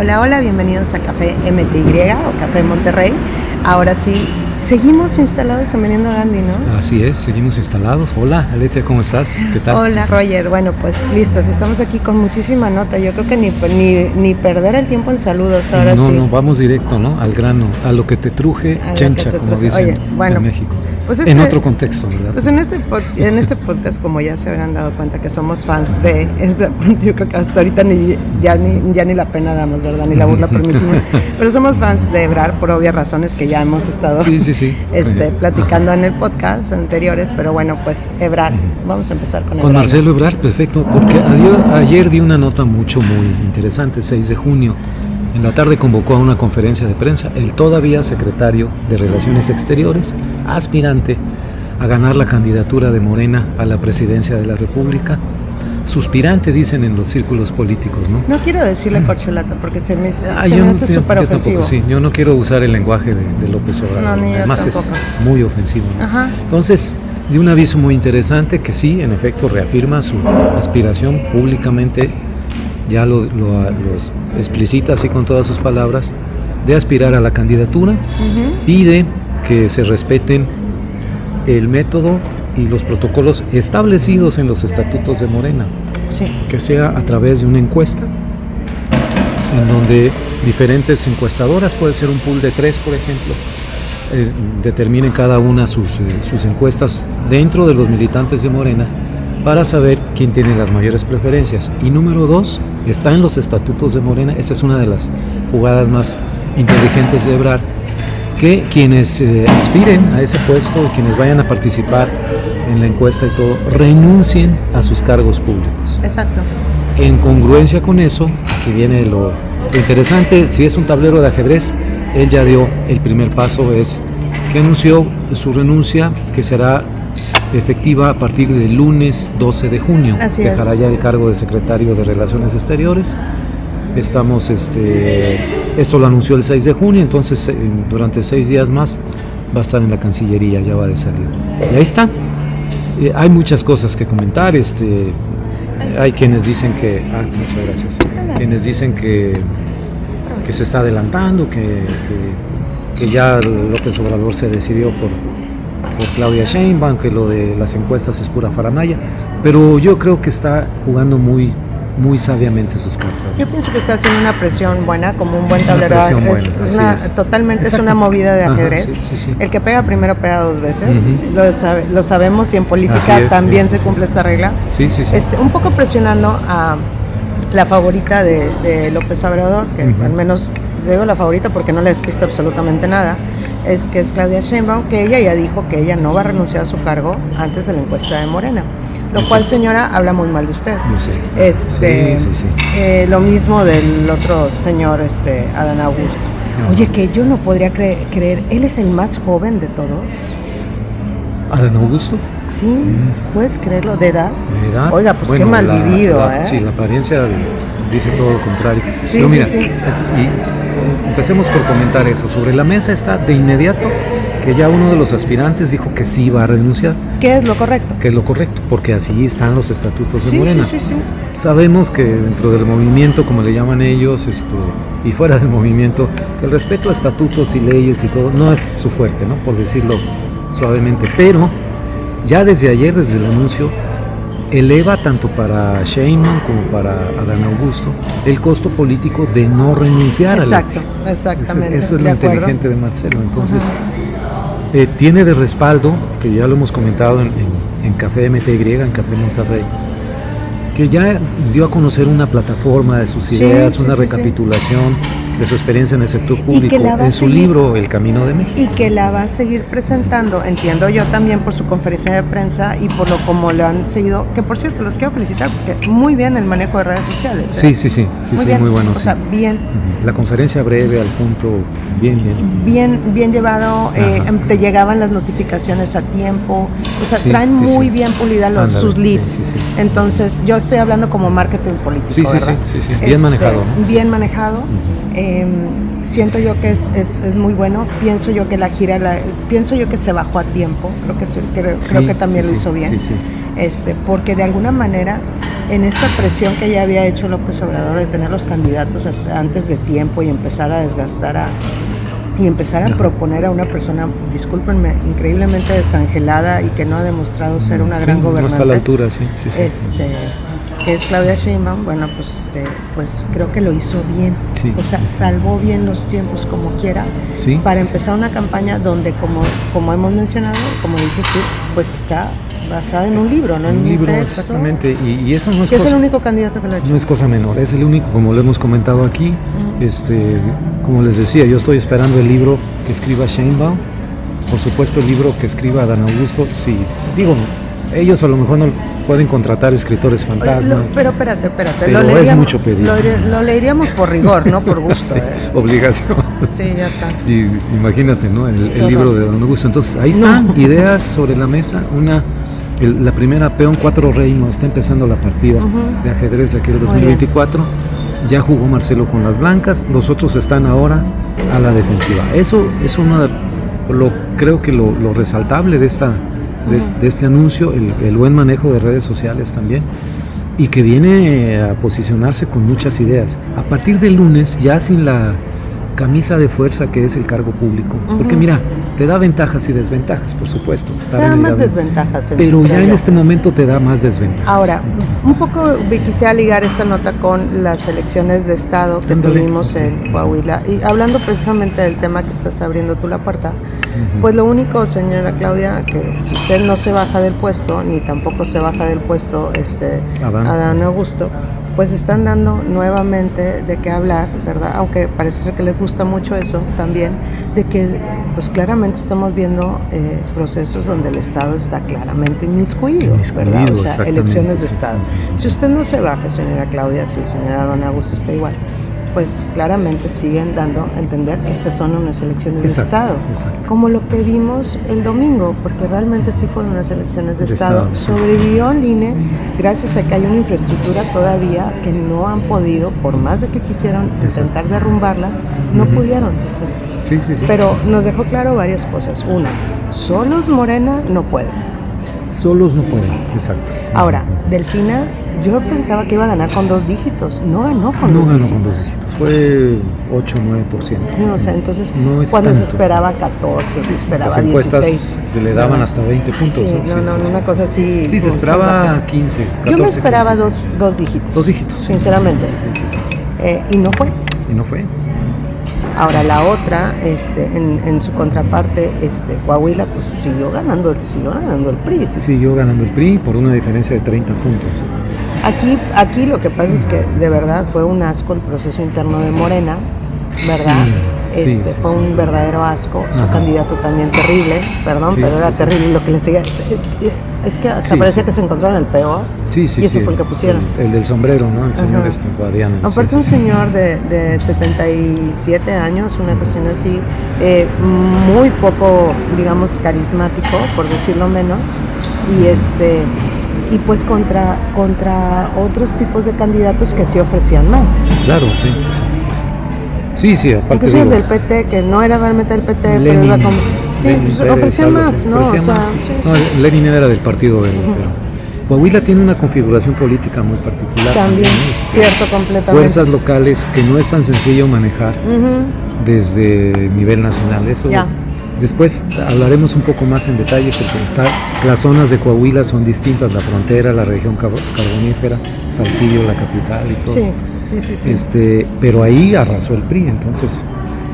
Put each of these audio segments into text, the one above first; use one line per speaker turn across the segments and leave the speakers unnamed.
Hola, hola, bienvenidos a Café MTY o Café Monterrey. Ahora sí, seguimos instalados en Veniendo a Gandhi, ¿no?
Así es, seguimos instalados. Hola, Aletia, ¿cómo estás?
¿Qué tal? Hola, Roger. Bueno, pues listos, estamos aquí con muchísima nota. Yo creo que ni, ni, ni perder el tiempo en saludos ahora
no,
sí.
No, vamos directo, ¿no? Al grano, a lo que te truje, chencha, como dicen en México. Pues en este, otro contexto, ¿verdad?
Pues en este, en este podcast, como ya se habrán dado cuenta que somos fans de, yo creo que hasta ahorita ni, ya, ni, ya ni la pena damos, ¿verdad? Ni la burla permitimos, pero somos fans de Ebrar por obvias razones que ya hemos estado Este, platicando en el podcast anteriores, pero bueno, pues Ebrar, vamos a empezar con
Con Marcelo Ebrar, perfecto, porque ayer, ayer di una nota mucho, muy interesante, 6 de junio, en la tarde convocó a una conferencia de prensa el todavía secretario de Relaciones Exteriores, aspirante a ganar la candidatura de Morena a la presidencia de la República. Suspirante, dicen en los círculos políticos, ¿no?
No quiero decirle corcholata porque se me, ah, se me hace súper ofensivo.
sí, yo no quiero usar el lenguaje de, López Obrador. No, Además es muy ofensivo. Entonces, de un aviso muy interesante que sí, en efecto, reafirma su aspiración públicamente ya lo, explicita así con todas sus palabras, de aspirar a la candidatura, pide que se respeten el método y los protocolos establecidos en los estatutos de Morena, que sea a través de una encuesta, en donde diferentes encuestadoras, puede ser un pool de tres, por ejemplo, eh, determinen cada una sus, eh, sus encuestas dentro de los militantes de Morena para saber quién tiene las mayores preferencias. Y número dos, está en los estatutos de Morena, esta es una de las jugadas más inteligentes de Ebrar, que quienes eh, aspiren a ese puesto, quienes vayan a participar en la encuesta y todo, renuncien a sus cargos públicos.
Exacto.
En congruencia con eso, aquí viene lo, lo interesante, si es un tablero de ajedrez, él ya dio el primer paso, es que anunció su renuncia, que será efectiva a partir del lunes 12 de junio. Dejará ya el cargo de secretario de Relaciones Exteriores. Estamos, este, esto lo anunció el 6 de junio, entonces eh, durante seis días más va a estar en la Cancillería, ya va de salir. Y ahí está. Eh, hay muchas cosas que comentar. Este, hay quienes dicen que, ah, muchas gracias. Quienes dicen que, que se está adelantando, que, que, que ya López Obrador se decidió por por Claudia Sheinbaum, que lo de las encuestas es pura faranaya, pero yo creo que está jugando muy muy sabiamente sus cartas.
Yo pienso que está haciendo una presión buena, como un buen tablero. Es, Totalmente es una movida de ajedrez. El que pega primero pega dos veces. lo, sabe, lo sabemos y en política también se cumple esta regla. Este, un poco presionando a la favorita de, López Obrador, que al menos digo la favorita porque no le despista absolutamente nada es que es Claudia Sheinbaum, que ella ya dijo que ella no va a renunciar a su cargo antes de la encuesta de Morena. Lo cual, señora, habla muy mal de usted. Este, eh, lo mismo del otro señor, este, Adán Augusto. Oye, que yo no podría creer, él es el más joven de todos.
¿Adán Augusto?
Sí, mm. ¿puedes creerlo? ¿De edad? ¿De edad? Oiga, pues qué mal vivido, ¿eh?
Sí, la apariencia dice todo lo contrario. Sí, sí, sí. Empecemos por comentar eso. Sobre la mesa está de inmediato que ya uno de los aspirantes dijo que sí va a renunciar.
¿Qué es lo correcto?
Que es lo correcto, porque así están los estatutos de Morena. Sí, sí, sí. Sabemos que dentro del movimiento, como le llaman ellos, este, y fuera del movimiento, el respeto a estatutos y leyes y todo no es su fuerte, ¿no? Por decirlo suavemente. Pero ya desde ayer, desde el anuncio, eleva tanto para Sheinbaum como para Adán Augusto el costo político de no renunciar
Exacto, a exactamente.
Eso, es lo inteligente de Marcelo. Entonces, eh, tiene de respaldo, que ya lo hemos comentado en, en Café MTY, en Café Monterrey, que ya dio a conocer una plataforma de sus ideas, una recapitulación de su experiencia en el sector público, en su libro El Camino de México.
Y que la va a seguir presentando, entiendo yo también por su conferencia de prensa y por lo como lo han seguido, que por cierto los quiero felicitar porque muy bien el manejo de redes sociales. ¿eh?
Sí, sí, sí, sí, muy, sí, muy bueno. O
sea, bien.
La conferencia breve, al punto, bien, bien.
Bien, bien llevado, eh, te llegaban las notificaciones a tiempo, o sea, traen muy bien pulidas los, sus leads. Entonces, yo estoy hablando como marketing político.
Sí, sí, sí, sí, bien este, manejado.
Bien manejado. Em, siento yo que es, es, muy bueno. Pienso yo que la gira, la, pienso yo que se bajó a tiempo. Creo que, creo, que también lo hizo bien. este, porque de alguna manera en esta presión que ya había hecho López Obrador de tener los candidatos antes de tiempo y empezar a desgastar a, y empezar a proponer a una persona, discúlpenme, increíblemente desangelada y que no ha demostrado ser una gran gobernante. No está
a la altura, sí, sí, sí.
Este, que es Claudia Sheinbaum, bueno, pues este, pues creo que lo hizo bien. O sea, salvó bien los tiempos como quiera para empezar una campaña donde como como hemos mencionado, como dices tú, pues está basada en un libro, no en un, libro, texto.
Exactamente, y, eso no es,
es el único candidato que lo ha hecho.
No es cosa menor, es el único, como lo hemos comentado aquí. este, como les decía, yo estoy esperando el libro que escriba Sheinbaum. Por supuesto, el libro que escriba Dan Augusto. Sí, digo, ellos a lo mejor no pueden contratar escritores fantasmas.
pero espérate, espérate.
Pero lo es mucho pedir.
Lo, leeríamos por rigor, no por gusto. ¿eh?
Obligación.
Sí, ya está.
Y imagínate, ¿no? El, libro de Don Augusto. Entonces, ahí están ideas sobre la mesa. Una la primera peón cuatro reinos, está empezando la partida de ajedrez de aquel 2024. Ya jugó Marcelo con las blancas, los otros están ahora a la defensiva. Eso es uno lo creo que lo, resaltable de esta de, este anuncio, el, el, buen manejo de redes sociales también y que viene a posicionarse con muchas ideas. A partir del lunes, ya sin la camisa de fuerza que es el cargo público. Porque mira, te da ventajas y desventajas, por supuesto.
te da más desventajas.
pero ya en este momento te da más desventajas.
Ahora, un poco quisiera ligar esta nota con las elecciones de Estado que tuvimos en Coahuila. Y hablando precisamente del tema que estás abriendo tú la puerta, pues lo único, señora Claudia, que si usted no se baja del puesto, ni tampoco se baja del puesto este, Adán Augusto, pues están dando nuevamente de qué hablar, ¿verdad? Aunque parece ser que les gusta mucho eso también, de que pues claramente estamos viendo eh, procesos donde el Estado está claramente inmiscuido, ¿verdad? O sea, elecciones de Estado. Si usted no se baja, señora Claudia, si señora Don Augusto está igual, pues claramente siguen dando a entender que estas son unas elecciones de Estado, como lo que vimos el domingo, porque realmente sí fueron unas elecciones de, Estado. Sobrevivió en INE gracias a que hay una infraestructura todavía que no han podido, por más de que quisieron intentar derrumbarla, no pudieron.
Sí, sí,
Pero nos dejó claro varias cosas. Una, solos Morena no pueden.
Solos no pueden, exacto.
Ahora, Delfina yo pensaba que iba a ganar con dos dígitos. No ganó con
dos
dígitos.
con dos dígitos. Fue 8 o 9%.
o sea, entonces, cuando se esperaba 14, se esperaba Las 16.
le daban hasta 20 puntos.
Sí, no, no, una cosa así.
Sí, se esperaba 15. 14,
yo me esperaba dos, dos dígitos.
Dos dígitos.
Sinceramente. Eh, y no fue.
Y no fue.
Ahora la otra, este, en, en, su contraparte, este, Coahuila, pues siguió ganando, siguió ganando el PRI.
Siguió ganando el PRI por una diferencia de 30 puntos.
Aquí, aquí lo que pasa es que de verdad fue un asco el proceso interno de Morena, ¿verdad? este fue un verdadero asco, su candidato también terrible, perdón, pero era terrible lo que le seguía. Es que hasta parecía que se encontraron el peor. y ese fue el que pusieron.
El, del sombrero, ¿no? El señor este, Guadiano.
Aparte, un señor de, de, 77 años, una cuestión así, eh, muy poco, digamos, carismático, por decirlo menos. Y este y pues contra, contra otros tipos de candidatos que sí ofrecían más.
Claro, sí, sí, sí. Sí, sí,
aparte Inclusive del PT, que no era realmente el PT, pero iba como... Sí, pues, ofrecían más, ¿no? O sea,
no, Lenin era del partido de... Coahuila tiene una configuración política muy particular.
También, este, cierto, completamente.
Fuerzas locales que no es tan sencillo manejar desde nivel nacional. Eso ya. Después hablaremos un poco más en detalle porque está, las zonas de Coahuila son distintas, la frontera, la región carbonífera, Saltillo, la capital y todo.
Sí, sí, sí. sí.
Este, pero ahí arrasó el PRI, entonces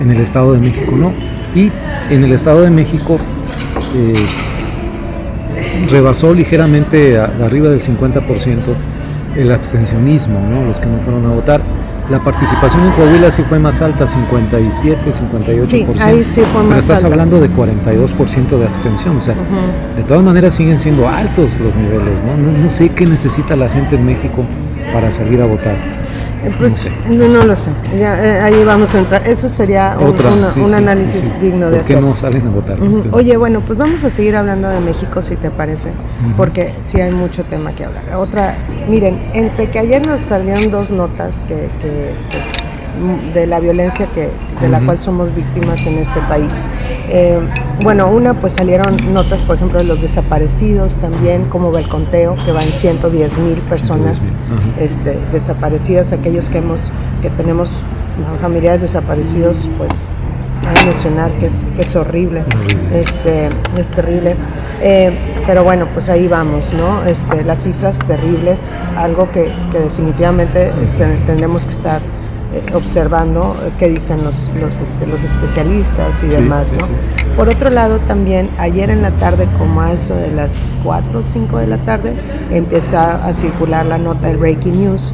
en el Estado de México no. Y en el Estado de México eh, rebasó ligeramente arriba del 50% el abstencionismo, ¿no? los que no fueron a votar la participación en Coahuila sí fue más alta, 57, 58%.
Sí, ahí sí fue más
Pero estás hablando de 42% de abstención, o sea, de todas maneras siguen siendo altos los niveles, ¿no? ¿no? ¿no? sé qué necesita la gente en México para salir a votar.
Eh, pues, no, no, lo sé. Ya, eh, ahí vamos a entrar. Eso sería un, análisis digno de hacer.
¿Por qué no salen a votar?
Oye, bueno, pues vamos a seguir hablando de México, si te parece, porque sí hay mucho tema que hablar. Otra, miren, entre que ayer nos salieron dos notas que, que, este, de la violencia que, de la cual somos víctimas en este país. Eh, bueno, una, pues salieron notas, por ejemplo, de los desaparecidos también, como va el conteo, que van 110 mil personas este, desaparecidas, aquellos que, hemos, que tenemos familiares desaparecidos, pues hay que mencionar que es, que es horrible, este, es terrible. Eh, pero bueno, pues ahí vamos, ¿no? Este, las cifras terribles, algo que, que definitivamente este, tendremos que estar observando eh, qué dicen los, los, este, los especialistas y demás, ¿no? Por otro lado, también ayer en la tarde, como a eso de las 4 o 5 de la tarde, empieza a circular la nota del Breaking News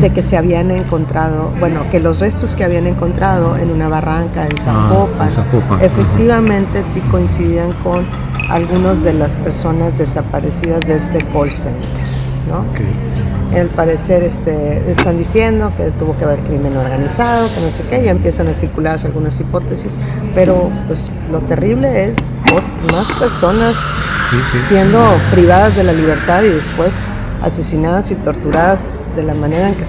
de que se habían encontrado, bueno, que los restos que habían encontrado en una barranca en Zapopan, ah, efectivamente sí coincidían con algunas de las personas desaparecidas de este call center, ¿no? Al parecer este, están diciendo que tuvo que haber crimen organizado, que no sé qué, ya empiezan a circular algunas hipótesis, pero pues lo terrible es más personas siendo privadas de la libertad y después asesinadas y torturadas de la manera en que,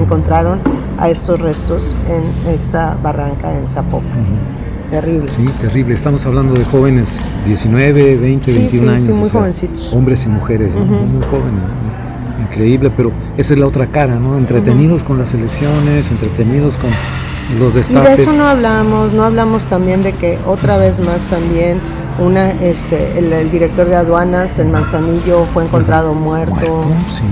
encontraron a estos restos en esta barranca en Zapopan. Terrible.
Sí, terrible. Estamos hablando de jóvenes 19, 20, 21 años. Sí,
muy jovencitos.
Hombres y mujeres, muy jóvenes increíble, pero esa es la otra cara, ¿no? Entretenidos con las elecciones, entretenidos con los destapes.
Y de eso no hablamos, no hablamos también de que otra vez más también una este el, director de aduanas en Manzanillo fue encontrado muerto,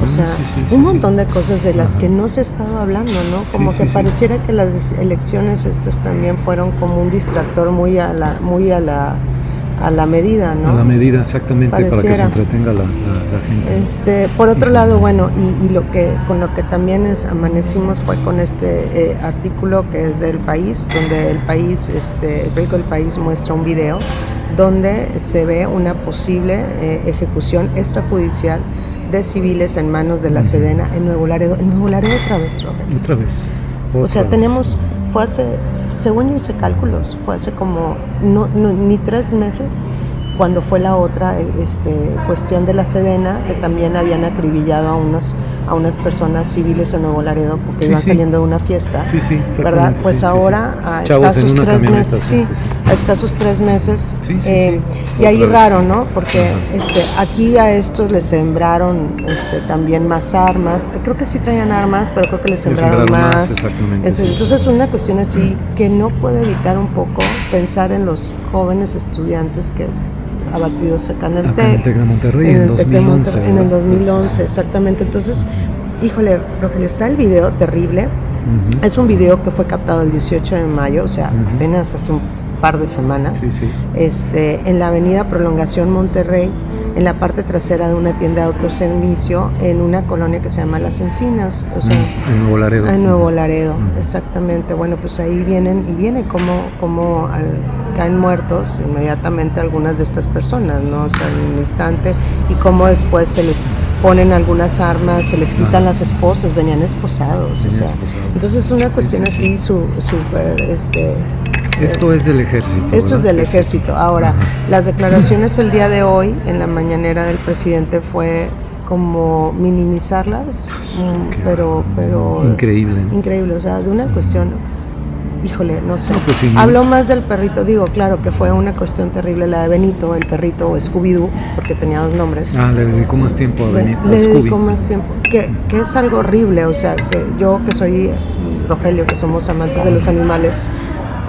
o sea un montón de cosas de las que no se estaba hablando no como que pareciera que las elecciones estas también fueron como un distractor muy a la muy a la a la medida, ¿no?
A la medida, exactamente, para que se entretenga la, gente.
Este, por otro lado, bueno, y, lo que con lo que también es, amanecimos fue con este eh, artículo que es del país, donde el país, este, el periódico del país muestra un video donde se ve una posible eh, ejecución extrajudicial de civiles en manos de la Sedena en Nuevo Laredo. En Nuevo Laredo otra vez, Robert.
Otra vez.
o sea, tenemos, fue hace según yo hice cálculos, fue hace como no, ni tres meses cuando fue la otra este, cuestión de la Sedena, que también habían acribillado a unos a unas personas civiles en Nuevo Laredo porque iban saliendo de una fiesta,
sí, sí,
¿verdad? Pues ahora a escasos tres meses, sí, a escasos tres meses, y ahí raro, ¿no? Porque este, aquí a estos les sembraron este, también más armas, creo que sí traían armas, pero creo que les sembraron, más, entonces una cuestión así que no puede evitar un poco pensar en los jóvenes estudiantes que abatidos acá en el TEC.
de Monterrey, en, el 2011.
en el 2011, exactamente. Entonces, híjole, Rogelio, está el video terrible. Es un video que fue captado el 18 de mayo, o sea, apenas hace un par de semanas. Este, en la avenida Prolongación Monterrey en la parte trasera de una tienda de autoservicio en una colonia que se llama Las Encinas, o sea,
mm, en Nuevo Laredo.
En Nuevo Laredo, mm. exactamente. Bueno, pues ahí vienen y viene como, como caen muertos inmediatamente algunas de estas personas, ¿no? O sea, en un instante y cómo después se les ponen algunas armas, se les quitan las esposas, venían esposados, o sea. Entonces es una cuestión así súper, este,
esto es del ejército.
Esto es del ejército. Ahora, las declaraciones el día de hoy en la mañanera del presidente fue como minimizarlas, mm, pero, pero
increíble.
Increíble, o sea, de una cuestión, híjole, no sé. Pues Habló más del perrito, digo, claro que fue una cuestión terrible la de Benito, el perrito o Scooby-Doo, porque tenía dos nombres.
Ah, le dedicó más tiempo a Benito.
Le, dedicó más tiempo, que, que es algo horrible, o sea, que yo que soy Rogelio, que somos amantes de los animales,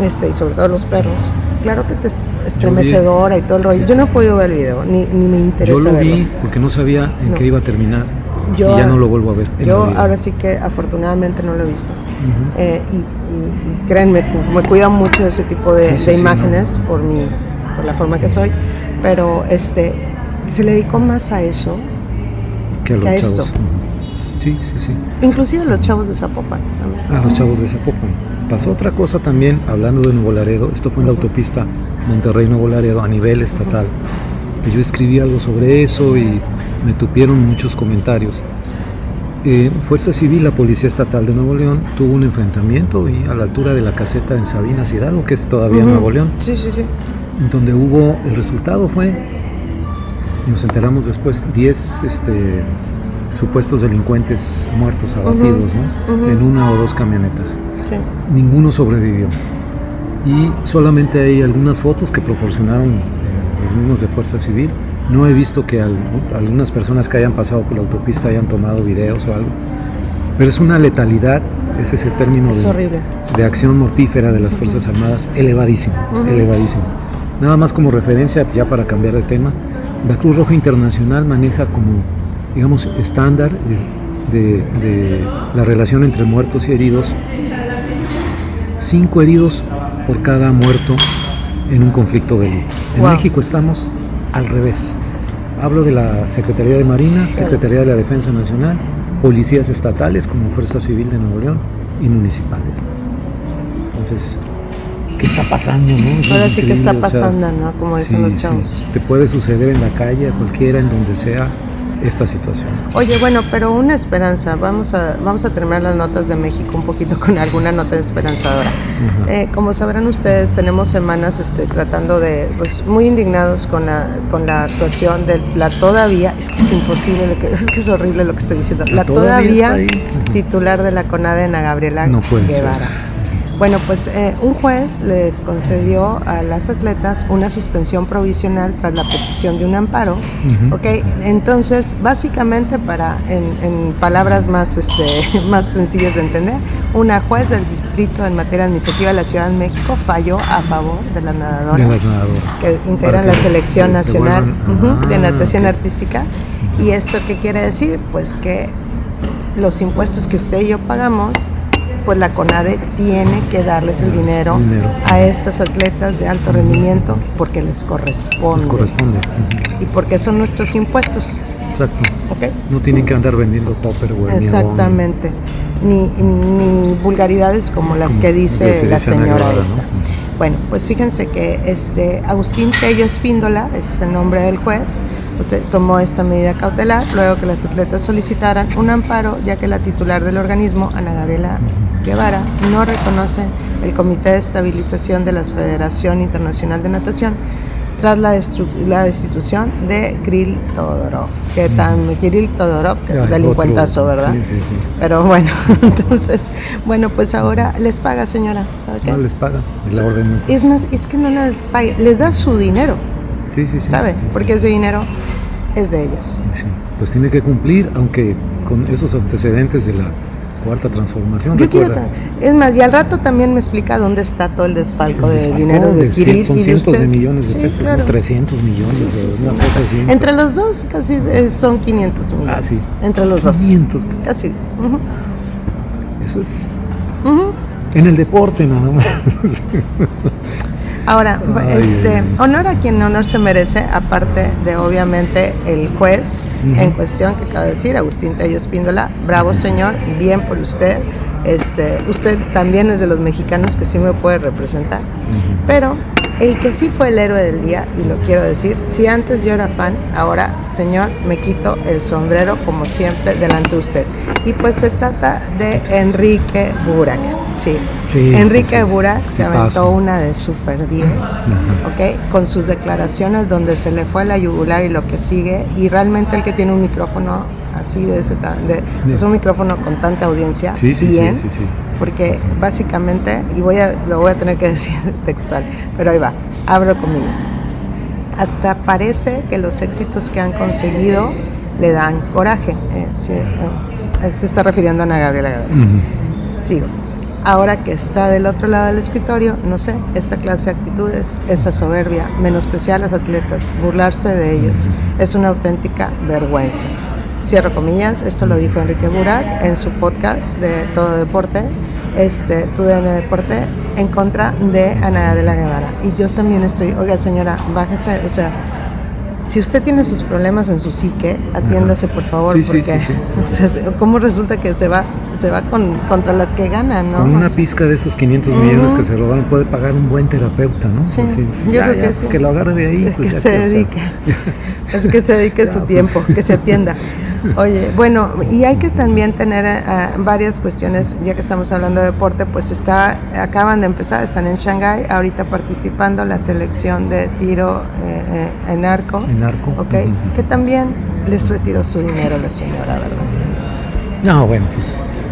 este, y sobre todo los perros, claro que te es estremecedora y todo el rollo. Yo no he podido ver el video, ni, ni me interesa
Yo lo vi porque no sabía en qué iba a terminar. Yo, y ya no lo vuelvo a ver.
Yo ahora sí que afortunadamente no lo he visto. Eh, y, créanme, me cuidan mucho de ese tipo de, imágenes por, mi, por la forma que soy, pero este, se le dedicó más a eso que a, esto.
Sí, sí, sí.
Inclusive a los chavos de Zapopan.
A los chavos de Zapopan pasó otra cosa también, hablando de Nuevo Laredo, esto fue en la autopista Monterrey-Nuevo Laredo a nivel estatal, que yo escribí algo sobre eso y me tupieron muchos comentarios. Eh, Fuerza Civil, la Policía Estatal de Nuevo León, tuvo un enfrentamiento y a la altura de la caseta en Sabinas Hidalgo, que es todavía Nuevo León,
sí, sí, sí.
donde hubo, el resultado fue, nos enteramos después, 10 este, supuestos delincuentes muertos, abatidos, ¿no? En una o dos camionetas. Sí. Ninguno sobrevivió. Y solamente hay algunas fotos que proporcionaron eh, los mismos de Fuerza Civil. No he visto que algunas personas que hayan pasado por la autopista hayan tomado videos o algo. Pero es una letalidad, es ese término de, de, acción mortífera de las Fuerzas Armadas, elevadísimo, elevadísimo. Nada más como referencia, ya para cambiar de tema, la Cruz Roja Internacional maneja como, digamos, estándar de, la relación entre muertos y heridos, cinco heridos por cada muerto en un conflicto bélico. En México estamos al revés. Hablo de la Secretaría de Marina, Secretaría de la Defensa Nacional, policías estatales como Fuerza Civil de Nuevo León y municipales. Entonces, ¿qué está pasando?
¿no? Ahora sí que está pasando, ¿no? Como dicen los chavos.
Te puede suceder en la calle, a cualquiera, en donde sea esta situación.
Oye, bueno, pero una esperanza. Vamos a, vamos a terminar las notas de México un poquito con alguna nota esperanzadora. Eh, como sabrán ustedes, tenemos semanas este, tratando de, pues muy indignados con la, con la actuación de la todavía, es que es imposible, es que es horrible lo que estoy diciendo, la, todavía, titular de la CONADE, Ana Gabriela no Guevara. Bueno, pues eh, un juez les concedió a las atletas una suspensión provisional tras la petición de un amparo. ¿ok? Entonces, básicamente, para en, palabras más, este, más sencillas de entender, una juez del distrito en materia administrativa de la Ciudad de México falló a favor de las nadadoras, que integran la selección nacional de natación artística. ¿Y esto qué quiere decir? Pues que los impuestos que usted y yo pagamos pues la CONADE tiene que darles el dinero, a estas atletas de alto rendimiento porque les corresponde. Les corresponde. Y porque son nuestros impuestos.
Exacto. No tienen que andar vendiendo Tupperware.
Exactamente. Ni, ni, vulgaridades como las que dice la señora esta. Bueno, pues fíjense que este Agustín Tello Espíndola, ese es el nombre del juez, tomó esta medida cautelar luego que las atletas solicitaran un amparo, ya que la titular del organismo, Ana Gabriela Guevara, no reconoce el Comité de Estabilización de la Federación Internacional de Natación tras la, la destitución de Kirill Todorov, que tan Kirill Todorov, que delincuentazo, ¿verdad? Sí, sí, sí. Pero bueno, entonces, bueno, pues ahora les paga, señora.
¿sabe qué? No les paga, es la orden.
Es más, es que no les paga, les da su dinero. Sí, sí, sí. ¿Sabe? Porque ese dinero es de ellas. Sí,
pues tiene que cumplir, aunque con esos antecedentes de la cuarta transformación. Yo quiero
es más, y al rato también me explica dónde está todo el desfalco de dinero de,
Kirill. Son cientos de, millones de pesos, 300 millones, una cosa así.
Entre los dos casi son 500 millones. Ah, sí. Entre los 500. dos. Casi.
Eso es... En el deporte nada más.
Ahora, este, honor a quien honor se merece, aparte de obviamente el juez en cuestión que acaba de decir, Agustín Tello Espíndola, bravo señor, bien por usted. Este, usted también es de los mexicanos que sí me puede representar, pero el que sí fue el héroe del día, y lo quiero decir, si antes yo era fan, ahora, señor, me quito el sombrero como siempre delante de usted. Y pues se trata de Enrique Burak. Sí. Enrique Burak se aventó una de Super 10, ¿ok? Con sus declaraciones donde se le fue la yugular y lo que sigue. Y realmente el que tiene un micrófono así de ese de, es un micrófono con tanta audiencia sí, sí, bien sí, sí, porque básicamente y voy a lo voy a tener que decir textual pero ahí va abro comillas. Hasta parece que los éxitos que han conseguido le dan coraje eh, eh, se está refiriendo a Ana Gabriela sigo. Ahora que está del otro lado del escritorio, no sé, esta clase de actitudes, esa soberbia, menospreciar a los atletas, burlarse de ellos, es una auténtica vergüenza. Cierro comillas, esto lo dijo Enrique Burak en su podcast de Todo Deporte, este, Tu DN Deporte, en contra de Ana Gabriela Guevara. Y yo también estoy, oiga señora, bájese, o sea, si usted tiene sus problemas en su psique, atiéndase por favor, porque ¿cómo resulta que se va se va con, contra las que ganan? ¿no?
Con una pizca de esos 500 millones que se robaron puede pagar un buen terapeuta, ¿no?
Sí, yo creo que
pues que lo agarre de ahí.
Es pues que se dedique, es que se dedique su tiempo, que se atienda. Oye, bueno, y hay que también tener eh, varias cuestiones, ya que estamos hablando de deporte, pues está, acaban de empezar, están en Shanghái, ahorita participando la selección de tiro eh, eh, en arco.
En arco.
Ok, que también les retiró su dinero a la señora, ¿verdad?
No, bueno, pues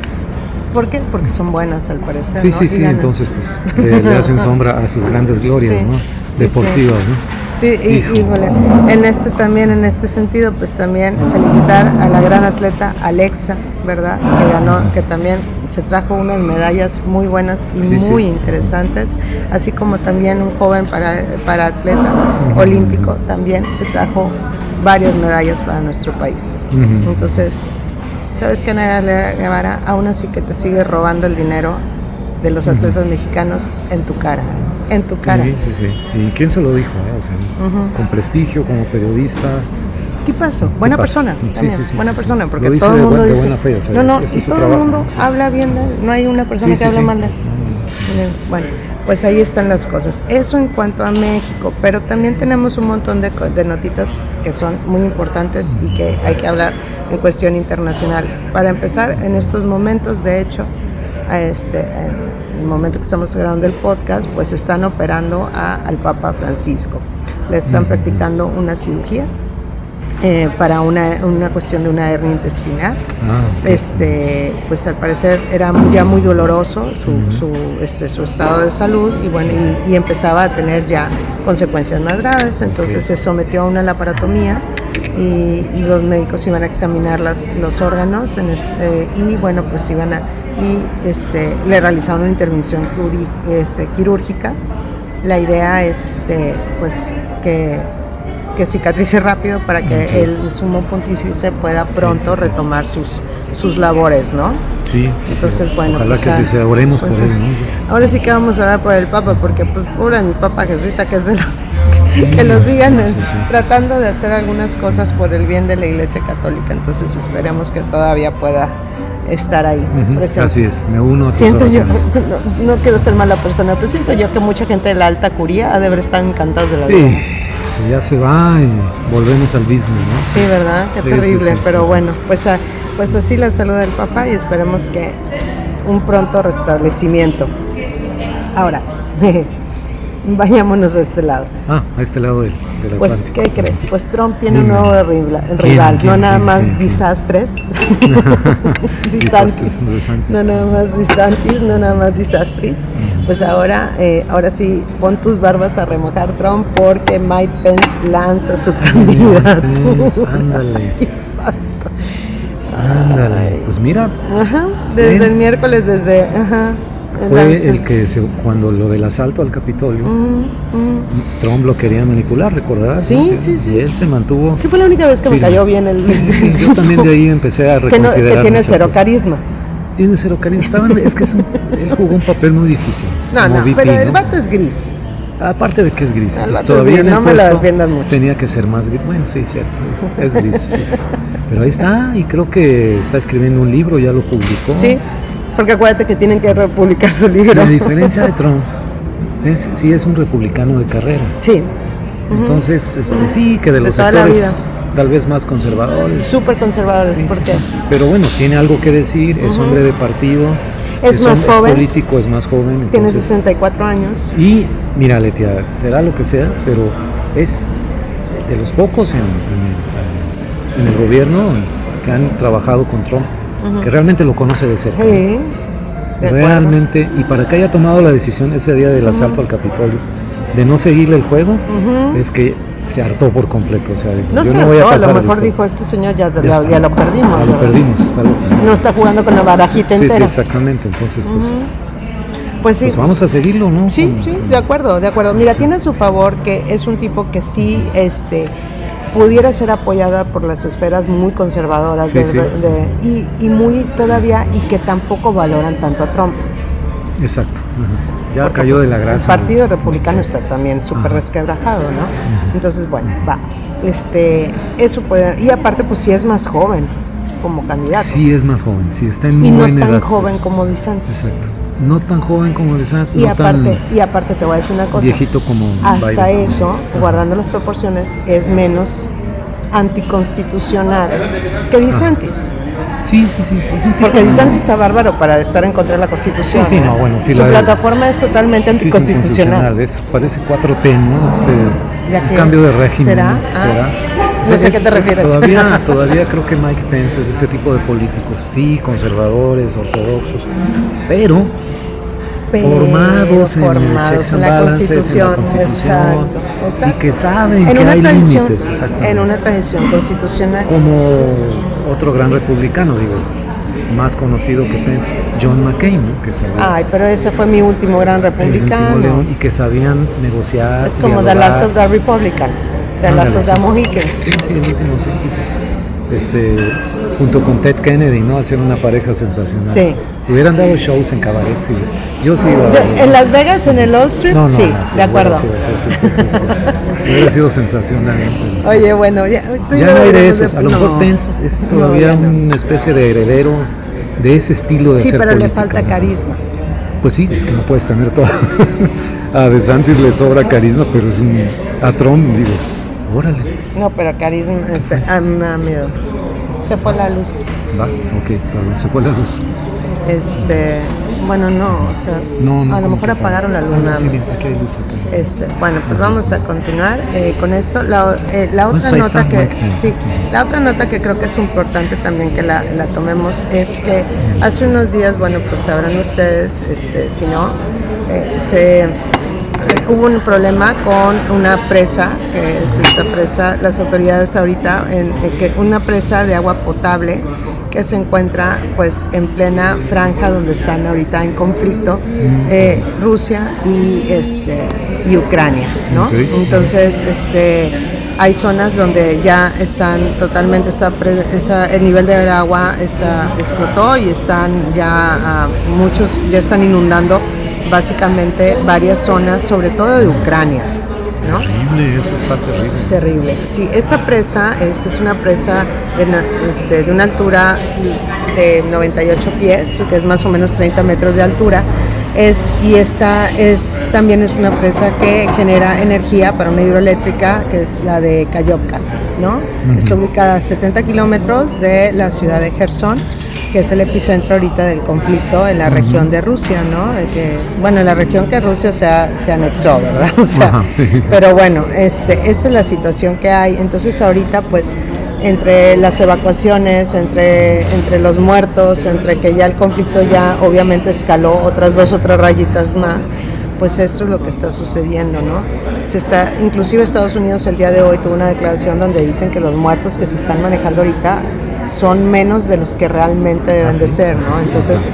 ¿Por qué? Porque son buenas al parecer.
Sí, sí, sí, entonces pues le, hacen sombra a sus grandes glorias, ¿no? Deportivas, ¿no?
Sí, y, híjole, en este también, en este sentido, pues también felicitar a la gran atleta Alexa, ¿verdad? Que ganó, que también se trajo unas medallas muy buenas y muy interesantes, así como también un joven para, para atleta olímpico también se trajo varias medallas para nuestro país. Entonces, ¿sabes qué, Naya Guevara? Aún así que te sigue robando el dinero de los atletas mexicanos en tu cara en tu cara.
Sí, sí, sí. ¿Y quién se lo dijo? Eh? O sea, Con prestigio, como periodista.
¿Qué pasó? Buena persona. Sí, sí, sí, buena persona, porque todo el mundo dice. no, no, y todo el mundo habla bien de él. No hay una persona que habla mal de él. Bueno, pues ahí están las cosas. Eso en cuanto a México, pero también tenemos un montón de, de notitas que son muy importantes y que hay que hablar en cuestión internacional. Para empezar, en estos momentos, de hecho, a este, el momento que estamos grabando el podcast, pues están operando al Papa Francisco. Le están practicando una cirugía eh, para una, una, cuestión de una hernia intestinal. Ah, este, pues al parecer era ya muy doloroso su, su, este, su estado de salud y bueno, y, empezaba a tener ya consecuencias más graves. Entonces se sometió a una laparotomía y los médicos iban a examinar los, los órganos en este, y bueno, pues iban a, y este, le realizaron una intervención este, quirúrgica. La idea es este, pues, que que cicatrice rápido para que el sumo pontífice pueda pronto retomar sus, sus labores, ¿no?
Sí,
Entonces, bueno.
Ojalá pues, que sí oremos por pues, él,
Ahora sí que vamos a orar por el Papa, porque pues pura mi Papa Jesuita que es de que lo sigan tratando de hacer algunas cosas por el bien de la Iglesia Católica. Entonces esperemos que todavía pueda estar ahí.
Así es, me uno a
siento yo, no, quiero ser mala persona, pero siento yo que mucha gente de la alta curía ha de haber estado encantados de la vida
ya se va y volvemos al business, ¿no?
Sí, ¿verdad? Qué terrible, pero bueno, pues, ah, pues así la salud del papá y esperemos que un pronto restablecimiento. Ahora, Vayámonos a este lado.
Ah, a este lado del,
Pues, ¿qué crees? Pues Trump tiene un nuevo rival, no nada más desastres.
desastres.
No nada más disantis, no nada más desastres. Pues ahora, eh, ahora sí, pon tus barbas a remojar Trump porque Mike Pence lanza su candidatura.
Ándale. Exacto. Ándale. Pues mira.
Ajá. Desde el miércoles, desde. Ajá
fue el que cuando lo del asalto al Capitolio, Trump lo quería manipular, ¿recordarás?
Sí, sí, sí.
Y él se mantuvo.
Que fue la única vez que me cayó bien el.
Sí, sí, sí. Yo también de ahí empecé a reconsiderar.
Que, tiene cero carisma.
Tiene cero carisma. es que él jugó un papel muy difícil.
No, no, pero el vato es gris.
Aparte de que es gris,
todavía no me lo defiendas mucho.
Tenía que ser más gris. Bueno, sí, cierto. Es gris. Pero ahí está, y creo que está escribiendo un libro, ya lo publicó.
Sí. Porque acuérdate que tienen que republicar su libro.
La diferencia de Trump, es, sí es un republicano de carrera.
Sí.
Entonces, este, sí, que de, los sectores tal vez más conservadores.
Súper conservadores, ¿por qué?
Pero bueno, tiene algo que decir, es hombre de partido.
Es, más joven.
Es político, es más joven.
tiene 64 años.
Y mira, Letia, será lo que sea, pero es de los pocos en, en el gobierno que han trabajado con Trump que realmente lo conoce de cerca. realmente, y para que haya tomado la decisión ese día del asalto al Capitolio de no seguirle el juego, es que se hartó por completo. O sea,
no yo no voy a pasar. A lo mejor dijo este señor ya, ya, lo perdimos.
Ya lo perdimos, está loco.
No está jugando con la barajita
sí,
entera.
Sí, exactamente. Entonces, pues.
Pues sí.
Pues vamos a seguirlo, ¿no?
Sí, sí, de acuerdo, de acuerdo. Mira, tiene a su favor que es un tipo que sí, este, pudiera ser apoyada por las esferas muy conservadoras y, muy todavía y que tampoco valoran tanto a Trump.
Exacto. Ya cayó de pues, la grasa.
El Partido Republicano está también súper resquebrajado, ¿no? Entonces, bueno, va. Este, eso puede. Y aparte, pues sí es más joven como candidato.
Sí es más joven, sí está en muy
y no
tan
joven como DeSantis.
Exacto. No tan joven como DeSantis.
Y aparte, y aparte te voy a decir una cosa.
Viejito como.
Hasta eso, guardando las proporciones, es menos anticonstitucional que dice antes.
Sí, sí, sí.
Porque Disanti está bárbaro para estar en contra de la Constitución.
Sí, sí, no, bueno,
Su plataforma es totalmente anticonstitucional.
es, parece 4T, ¿no? Este, cambio de régimen.
¿Será?
¿Será?
Ah, no sé a qué te refieres.
Todavía, todavía creo que Mike Pence es ese tipo de políticos. Sí, conservadores, ortodoxos, pero formados, en, la Constitución,
exacto,
y que saben que hay límites,
en una tradición constitucional.
Como otro gran republicano, digo, más conocido que Pence, John McCain, que
sabía, Ay, pero ese fue mi último gran republicano.
y que sabían negociar.
Es como The Last of the Republican, The Last of the Mohicans.
Sí, sí, el último, sí, sí, sí. Este, junto con Ted Kennedy, ¿no? Hacían una pareja sensacional.
Sí.
Hubieran dado shows en cabaret, sí. Yo sí
En Las Vegas, en el Old Street, sí, de acuerdo.
sí, sí, sí, hubiera sido sensacional.
Oye, bueno, ya,
ya no hay de esos. A lo mejor Pence es todavía una especie de heredero de ese estilo de
sí, pero le falta carisma.
Pues sí, es que no puedes tener todo. a DeSantis le sobra carisma, pero es un. A Trump, digo, órale.
No, pero carisma, este, a mí me da miedo. Se fue la luz.
Va, ok, perdón, se fue la luz.
Este, bueno, no, o sea, a lo mejor apagaron la luna. este, bueno, pues vamos a continuar eh, con esto. La, eh, la otra nota que, sí, la otra nota que creo que es importante también que la, la tomemos es que hace unos días, bueno, pues sabrán ustedes, este, si no, eh, se hubo un problema con una presa, que es esta presa, las autoridades ahorita, en, eh, que una presa de agua potable que se encuentra pues en plena franja donde están ahorita en conflicto eh, Rusia y este y Ucrania, ¿no? Entonces, este hay zonas donde ya están totalmente está el nivel del agua está explotó y están ya ah, muchos ya están inundando básicamente varias zonas, sobre todo de Ucrania. ¿no?
Terrible, eso está terrible.
Terrible. Sí, esta presa es que es una presa de, este, de una altura de 98 pies, que es más o menos 30 metros de altura. Es, y esta es, también es una presa que genera energía para una hidroeléctrica, que es la de Kayovka. ¿no? Está ubicada a 70 kilómetros de la ciudad de Gerson que es el epicentro ahorita del conflicto en la región de Rusia, ¿no? Que, bueno, en la región que Rusia se, se anexó, ¿verdad? O sea, Pero bueno, este, esa es la situación que hay. Entonces ahorita pues entre las evacuaciones, entre, entre los muertos, entre que ya el conflicto ya obviamente escaló otras dos o tres rayitas más, pues esto es lo que está sucediendo, ¿no? Se está, inclusive Estados Unidos el día de hoy tuvo una declaración donde dicen que los muertos que se están manejando ahorita son menos de los que realmente deben de ser, ¿no? Entonces,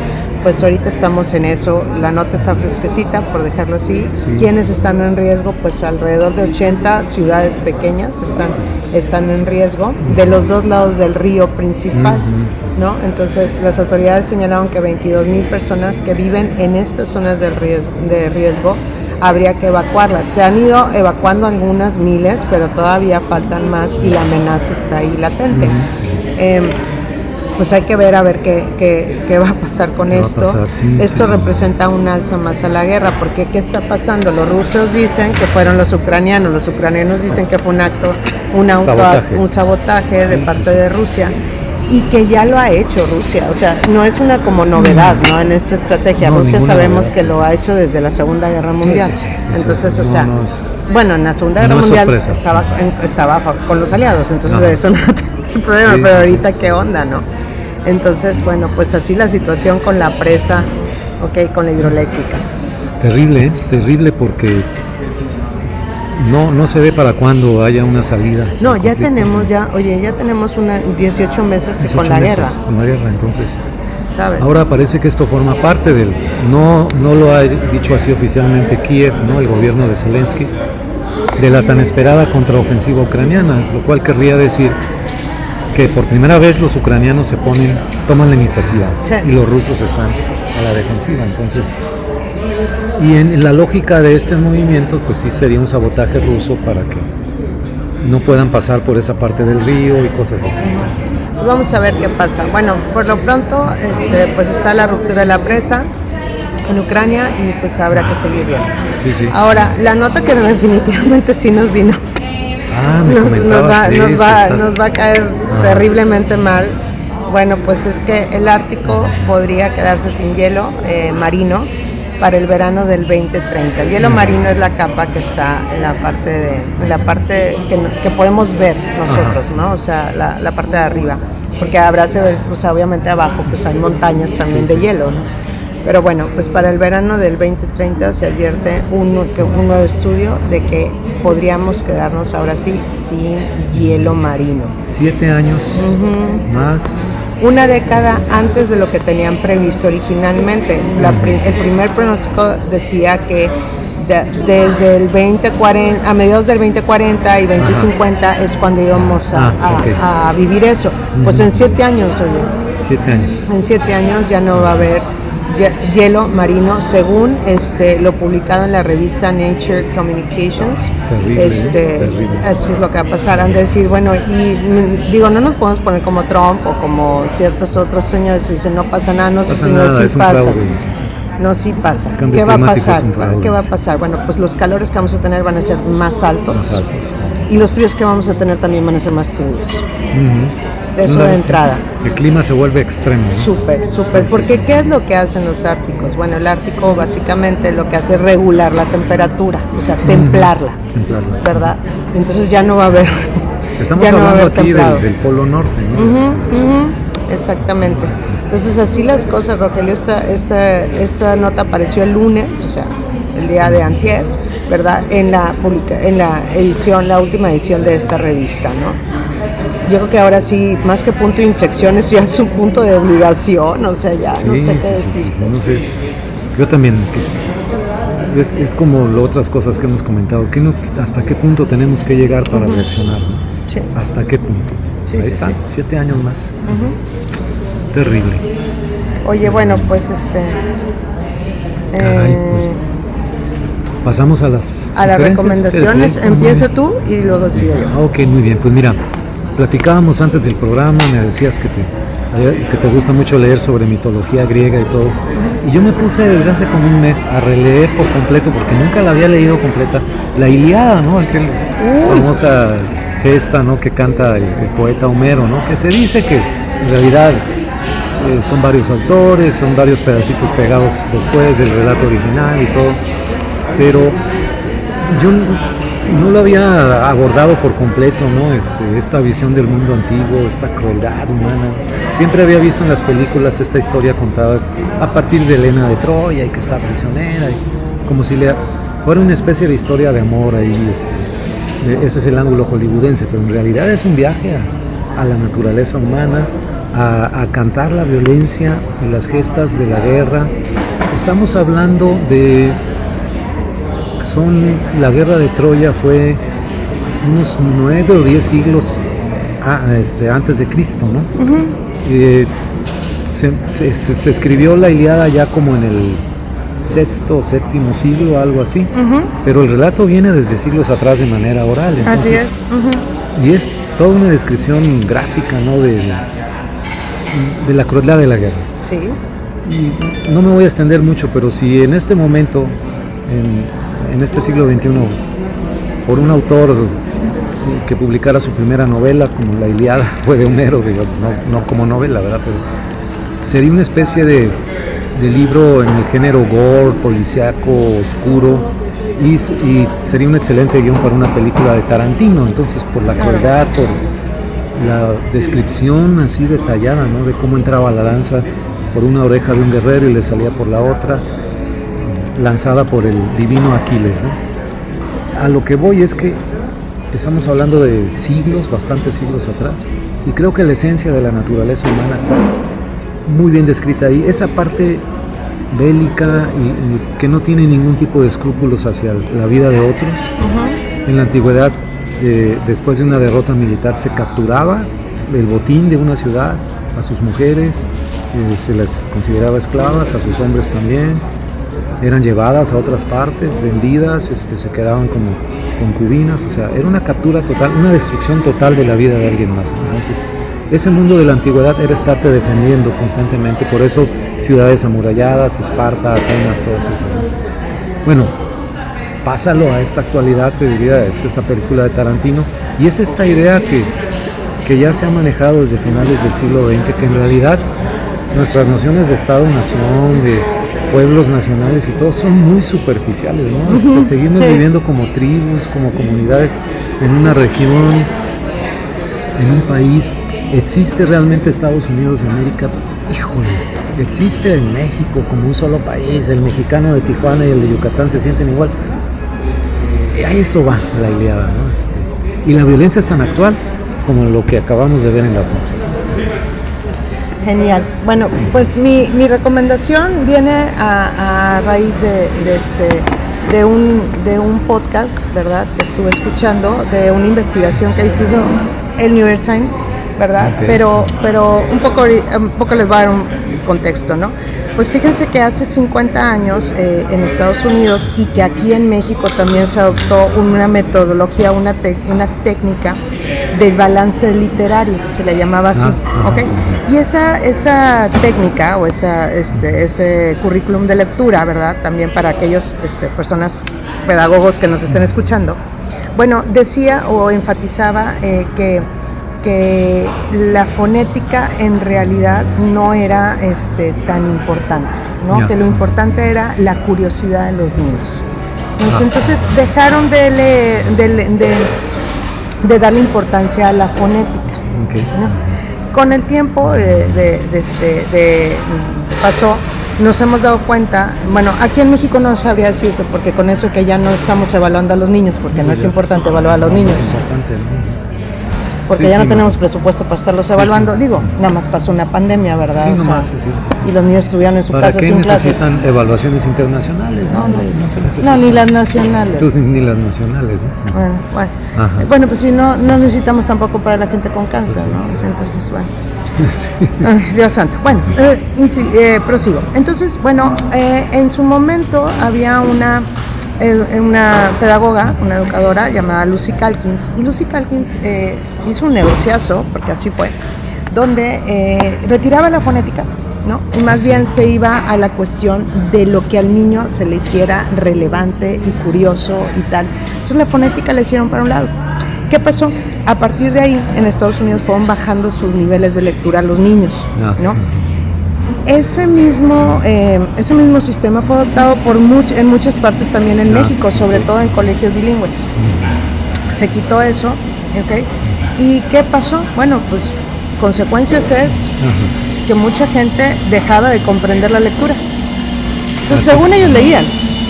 pues ahorita estamos en eso, la nota está fresquecita, por dejarlo así. ¿Quiénes están en riesgo? Pues alrededor de 80 ciudades pequeñas están, están en riesgo, de los dos lados del río principal, ¿no? Entonces, las autoridades señalaron que 22 mil personas que viven en estas zonas del riesgo, de riesgo habría que evacuarlas. Se han ido evacuando algunas miles, pero todavía faltan más y la amenaza está ahí latente. Pues hay que ver a ver qué, qué, va a pasar con esto. esto representa un alza más a la guerra, porque ¿qué está pasando? Los rusos dicen que fueron los ucranianos, los ucranianos dicen que fue un acto, un, sabotaje. un sabotaje de parte de Rusia y que ya lo ha hecho Rusia, o sea, no es una como novedad, ¿no? En esta estrategia, Rusia sabemos que lo ha hecho desde la Segunda Guerra Mundial. entonces, o sea, bueno, en la Segunda Guerra Mundial estaba, estaba con los aliados, entonces eso no el problema, pero ahorita qué onda, ¿no? Entonces, bueno, pues así la situación con la presa, ok, con la hidroeléctrica.
Terrible, ¿eh? terrible porque no, no se ve para cuándo haya una salida.
No, ya tenemos, ya, oye, ya tenemos una 18 meses con la guerra.
Con la guerra, entonces. ¿Sabes? Ahora parece que esto forma parte del, no, no lo ha dicho así oficialmente Kiev, ¿no? el gobierno de Zelensky, de la tan esperada contraofensiva ucraniana, lo cual querría decir que por primera vez los ucranianos se ponen, toman la iniciativa y los rusos están a la defensiva. Entonces, y en la lógica de este movimiento, pues sí sería un sabotaje ruso para que no puedan pasar por esa parte del río y cosas así.
Pues vamos a ver qué pasa. Bueno, por lo pronto, este, pues está la ruptura de la presa en Ucrania y pues habrá que seguir viendo. Ahora, la nota que definitivamente sí nos vino
ah,
nos, va, a caer ah. terriblemente mal. Bueno, pues es que el Ártico podría quedarse sin hielo eh, marino para el verano del 2030. El hielo marino es la capa que está en la parte de, la parte que, podemos ver nosotros, ¿no? O sea, la, parte de arriba, porque habrá, o sea, obviamente abajo pues hay montañas también de hielo, ¿no? Pero bueno, pues para el verano del 2030 se advierte un, un nuevo estudio de que podríamos quedarnos ahora sí sin hielo marino.
Siete años más
una década antes de lo que tenían previsto originalmente. el primer pronóstico decía que desde el 2040, a mediados del 2040 y 2050 es cuando íbamos a, ah, vivir eso. Pues en siete años, oye.
Siete años.
En siete años ya no va a haber hielo marino, según este, lo publicado en la revista Nature Communications.
Terrible,
este, Así es lo que va a pasar. Han de decir, bueno, y mm, digo, no nos podemos poner como Trump o como ciertos otros señores y dicen, no pasa nada, no sé si no, sí pasa. No, sí pasa. ¿Qué va a pasar? ¿Qué va a pasar? Bueno, pues los calores que vamos a tener van a ser más altos. Y los fríos que vamos a tener también van a ser más crudos eso de entrada.
El clima se vuelve extremo.
Súper, súper. Porque ¿qué es lo que hacen los árticos? Bueno, el ártico básicamente lo que hace es regular la temperatura, o sea, templarla, ¿verdad? Entonces ya no va a haber...
Estamos hablando aquí del, Polo Norte,
¿no? exactamente. Entonces así las cosas, Rogelio, esta, esta, esta nota apareció el lunes, o sea, el día de antier, ¿verdad? En la, publica, en la edición, la última edición de esta revista, ¿no? Yo creo que ahora sí, más que punto de inflexión, eso ya es un punto de obligación, o sea, ya no sé qué decir.
no sé. Yo también, es, es, como las otras cosas que hemos comentado, nos, hasta qué punto tenemos que llegar para reaccionar,
sí.
¿Hasta qué punto? Ahí está, siete años más. Terrible.
Oye, bueno, pues este...
Caray, eh, pues pasamos a las...
A las recomendaciones, empieza tú y luego sigo yo.
Ok, muy bien, pues mira, Platicábamos antes del programa, me decías que te, que te gusta mucho leer sobre mitología griega y todo. Y yo me puse desde hace como un mes a releer por completo, porque nunca la había leído completa, la Iliada, ¿no? Aquel famosa gesta, ¿no? Que canta el, poeta Homero, ¿no? Que se dice que en realidad eh, son varios autores, son varios pedacitos pegados después del relato original y todo. Pero yo no lo había abordado por completo, ¿no? Este, esta visión del mundo antiguo, esta crueldad humana. Siempre había visto en las películas esta historia contada a partir de Elena de Troya y que está prisionera, como si le fuera una especie de historia de amor ahí. Este, ese es el ángulo hollywoodense, pero en realidad es un viaje a, la naturaleza humana, a, a cantar la violencia y las gestas de la guerra. Estamos hablando de son, la guerra de Troya fue unos nueve o diez siglos este, antes de Cristo, ¿no? Eh, se, escribió la Iliada ya como en el sexto o séptimo siglo, algo así, pero el relato viene desde siglos atrás de manera oral.
así es.
Y es toda una descripción gráfica, ¿no? De, de la crueldad de la guerra.
Sí.
Y no me voy a extender mucho, pero si en este momento, en, en este siglo XXI por un autor que publicara su primera novela, como La Iliada, fue de Homero, digamos, no, como novela, ¿verdad? Pero sería una especie de, libro en el género gore, policiaco, oscuro, y, sería un excelente guion para una película de Tarantino, entonces por la crueldad, por la descripción así detallada, ¿no? De cómo entraba la lanza por una oreja de un guerrero y le salía por la otra lanzada por el divino Aquiles. A lo que voy es que estamos hablando de siglos, bastantes siglos atrás, y creo que la esencia de la naturaleza humana está muy bien descrita ahí. Esa parte bélica y, que no tiene ningún tipo de escrúpulos hacia la vida de otros. En la antigüedad, eh, después de una derrota militar, se capturaba el botín de una ciudad, a sus mujeres, eh, se les consideraba esclavas, a sus hombres también eran llevadas a otras partes, vendidas, este, se quedaban como concubinas, o sea, era una captura total, una destrucción total de la vida de alguien más. Entonces, ese mundo de la antigüedad era estarte defendiendo constantemente, por eso ciudades amuralladas, Esparta, Atenas, todas esas. Bueno, pásalo a esta actualidad, te diría, es esta película de Tarantino, y es esta idea que, que ya se ha manejado desde finales del siglo XX, que en realidad nuestras nociones de Estado-nación, de pueblos nacionales y todo son muy superficiales, ¿no? Este, seguimos viviendo como tribus, como comunidades en una región, en un país. ¿Existe realmente Estados Unidos de América? Híjole, existe en México como un solo país, el mexicano de Tijuana y el de Yucatán se sienten igual. A eso va la Iliada, ¿no? Este, y la violencia es tan actual como lo que acabamos de ver en las notas.
Genial. Bueno, pues mi, mi recomendación viene a, raíz de, este, de, un, de un podcast, ¿verdad? Que estuve escuchando, de una investigación que hizo el New York Times, ¿verdad? Pero, pero un, poco, un poco les voy a dar un contexto, ¿no? Pues fíjense que hace 50 años eh, en Estados Unidos y que aquí en México también se adoptó una metodología, una, una técnica del balance literario, se le llamaba así, ah, ¿ok? Y esa, esa técnica o esa, este, ese currículum de lectura, ¿verdad? También para aquellos este, personas, pedagogos que nos estén escuchando, bueno, decía o enfatizaba eh, que que la fonética en realidad no era este, tan importante, ¿no? que lo importante era la curiosidad de los niños. Entonces, dejaron de, de, darle importancia a la fonética. Con el tiempo de, este, pasó, nos hemos dado cuenta, bueno, aquí en México no sabría decirte, porque con eso que ya no estamos evaluando a los niños, porque no es importante evaluar a los niños porque ya no tenemos presupuesto para estarlos evaluando. Digo, nada más pasó una pandemia, ¿verdad? y los niños estuvieron en su casa sin clases.
necesitan evaluaciones internacionales? No, no,
no, ni las nacionales.
Pues, ni las nacionales,
¿no? Bueno, bueno. bueno pues sí, no, no necesitamos tampoco para la gente con cáncer, pues ¿no? Entonces, bueno. Dios santo. Bueno, eh, eh, prosigo. Entonces, bueno, eh, en su momento había una una pedagoga, una educadora llamada Lucy Calkins. Y Lucy Calkins eh, hizo un negociazo, porque así fue, donde eh, retiraba la fonética, ¿no? Y más bien se iba a la cuestión de lo que al niño se le hiciera relevante y curioso y tal. Entonces la fonética la hicieron para un lado. ¿Qué pasó? A partir de ahí, en Estados Unidos fueron bajando sus niveles de lectura a los niños, ah. ¿no? Ese mismo, eh, ese mismo sistema fue adoptado por en muchas partes también en México, sobre todo en colegios bilingües. Se quitó eso, ¿ok? ¿Y qué pasó? Bueno, pues consecuencias es que mucha gente dejaba de comprender la lectura. Entonces, según ellos leían.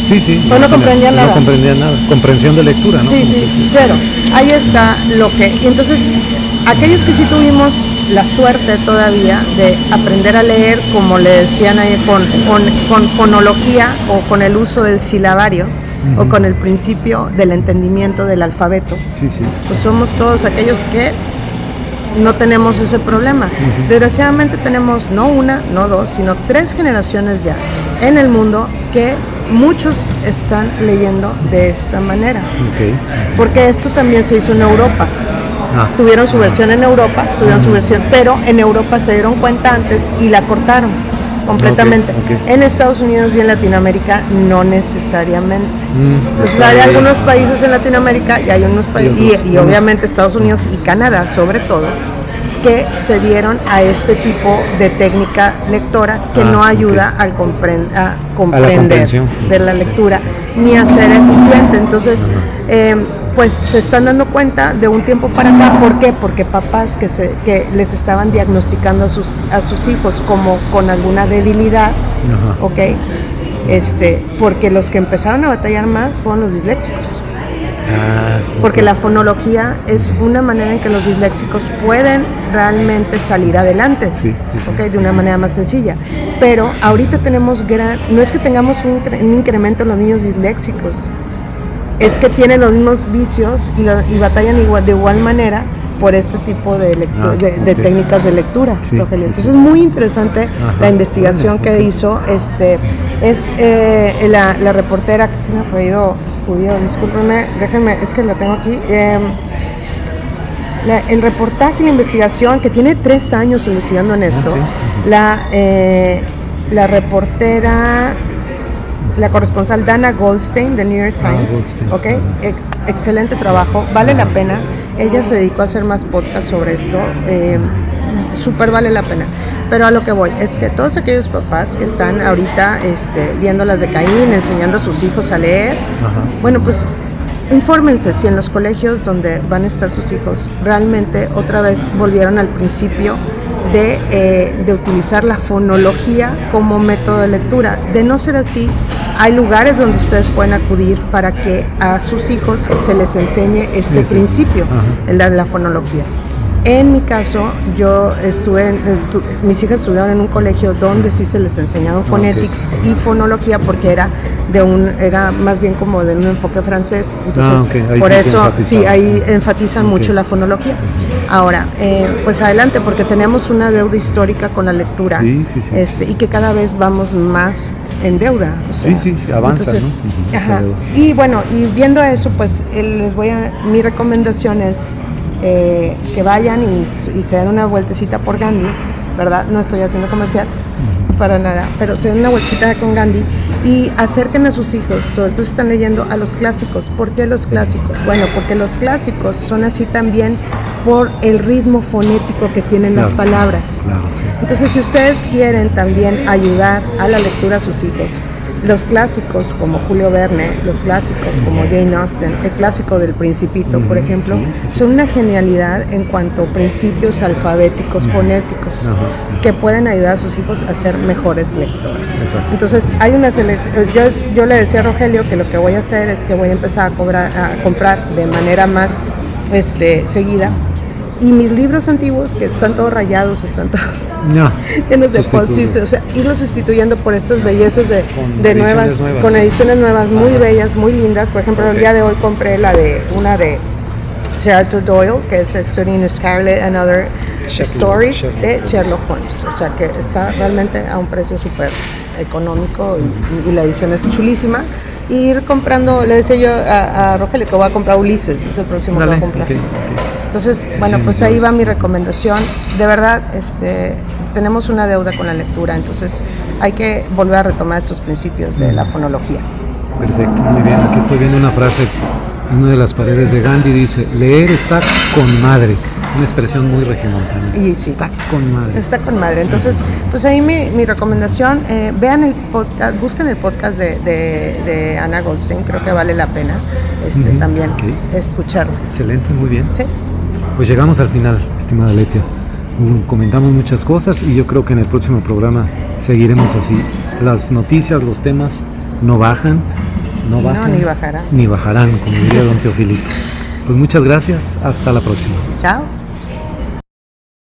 Sí, sí.
Pues no, comprendían nada.
No comprendían nada. Comprensión de lectura, ¿no?
Sí, sí, cero. Ahí está lo que. Y entonces, aquellos que sí tuvimos la suerte todavía de aprender a leer, como le decían ahí, con, con, fonología o con el uso del silabario o con el principio del entendimiento del alfabeto.
Sí, sí.
Pues somos todos aquellos que no tenemos ese problema. Desgraciadamente tenemos no una, no dos, sino tres generaciones ya en el mundo que muchos están leyendo de esta manera. Porque esto también se hizo en Europa. Ah. Tuvieron su versión en Europa, tuvieron su versión, pero en Europa se dieron cuenta antes y la cortaron completamente. En Estados Unidos y en Latinoamérica no necesariamente. Mm, Entonces hay algunos países en Latinoamérica y hay unos países, y, obviamente Estados Unidos y Canadá sobre todo, que se dieron a este tipo de técnica lectora que no ah, ayuda al a comprender de la lectura ni a ser eficiente. Entonces, pues se están dando cuenta de un tiempo para acá. ¿Por qué? Porque papás que, se, que les estaban diagnosticando a sus, a sus hijos como con alguna debilidad, ¿ok? Este, porque los que empezaron a batallar más fueron los disléxicos. Ah, porque la fonología es una manera en que los disléxicos pueden realmente salir adelante, de una manera más sencilla. Pero ahorita tenemos gran, no es que tengamos un, un incremento en los niños disléxicos, es que tienen los mismos vicios y, batallan igual, de igual manera por este tipo de, ah, de, técnicas de lectura. Entonces es muy interesante la investigación que hizo. Este, es eh, la, reportera que tiene apellido judío, discúlpenme, déjenme, es que la tengo aquí. Em, el reportaje y la investigación, que tiene tres años investigando en ah, esto, la, eh, la reportera la corresponsal Dana Goldstein del New York ah, Times. okay. excelente trabajo, vale la pena. Ella se dedicó a hacer más podcasts sobre esto. Eh, súper vale la pena. Pero a lo que voy es que todos aquellos papás que están ahorita este, viendo las de Caín, enseñando a sus hijos a leer, bueno, pues infórmense si en los colegios donde van a estar sus hijos realmente otra vez volvieron al principio de, eh, de, utilizar la fonología como método de lectura. De no ser así, hay lugares donde ustedes pueden acudir para que a sus hijos se les enseñe este principio, el de la fonología. En mi caso, yo estuve, en, mis hijas estuvieron en un colegio donde sí se les enseñaba phonetics y fonología porque era de un, era más bien como de un enfoque francés. Entonces, ah, por eso sí, ahí enfatizan mucho la fonología. Ahora, eh, pues adelante, porque tenemos una deuda histórica con la lectura este, y que cada vez vamos más en deuda.
sí, sí, sí, avanza.
Y bueno, y viendo eso, pues les voy a, mi recomendación es eh, que vayan y, se den una vueltecita por Gandhi, ¿verdad? No estoy haciendo comercial para nada, pero se den una vueltecita con Gandhi y acerquen a sus hijos, sobre todo si están leyendo a los clásicos. ¿Por qué los clásicos? Bueno, porque los clásicos son así también por el ritmo fonético que tienen las palabras. Entonces, si ustedes quieren también ayudar a la lectura a sus hijos, los clásicos como Julio Verne, los clásicos como Jane Austen, el clásico del Principito, por ejemplo, son una genialidad en cuanto a principios alfabéticos, fonéticos, que pueden ayudar a sus hijos a ser mejores lectores. Entonces, hay una selección, yo, yo le decía a Rogelio que lo que voy a hacer es que voy a empezar a, cobrar, a comprar de manera más este, seguida y mis libros antiguos, que están todos rayados, están todos no, llenos de post o sea, irlos sustituyendo por estas bellezas de, de nuevas, con ediciones nuevas muy bellas, muy lindas. Por ejemplo, el día de hoy compré la de una de Sir Arthur Doyle, que es Studying Scarlet and Other Stories de Sherlock Holmes. O sea que está realmente a un precio súper económico y, la edición es chulísima. ir comprando, le decía yo a, Rogelio que voy a comprar Ulises, es el próximo que voy a comprar. Entonces, bueno, pues ahí va mi recomendación. De verdad, este, tenemos una deuda con la lectura, entonces hay que volver a retomar estos principios de la fonología.
Perfecto, muy bien. Aquí estoy viendo una frase en una de las paredes de Gandhi, dice, leer está con madre. Una expresión muy regiomontana.
Y sí.
Está con madre.
Está con madre. Entonces, pues ahí mi, mi recomendación, eh, vean el podcast, busquen el podcast de, de, Ana Goldstein, creo que vale la pena este, también escucharlo.
Excelente, muy bien. Sí. Pues llegamos al final, estimada Letia. Comentamos muchas cosas y yo creo que en el próximo programa seguiremos así. Las noticias, los temas no bajan, no bajan.
ni bajarán.
Ni bajarán, como diría don Teofilito. Pues muchas gracias, hasta la próxima.
Chao.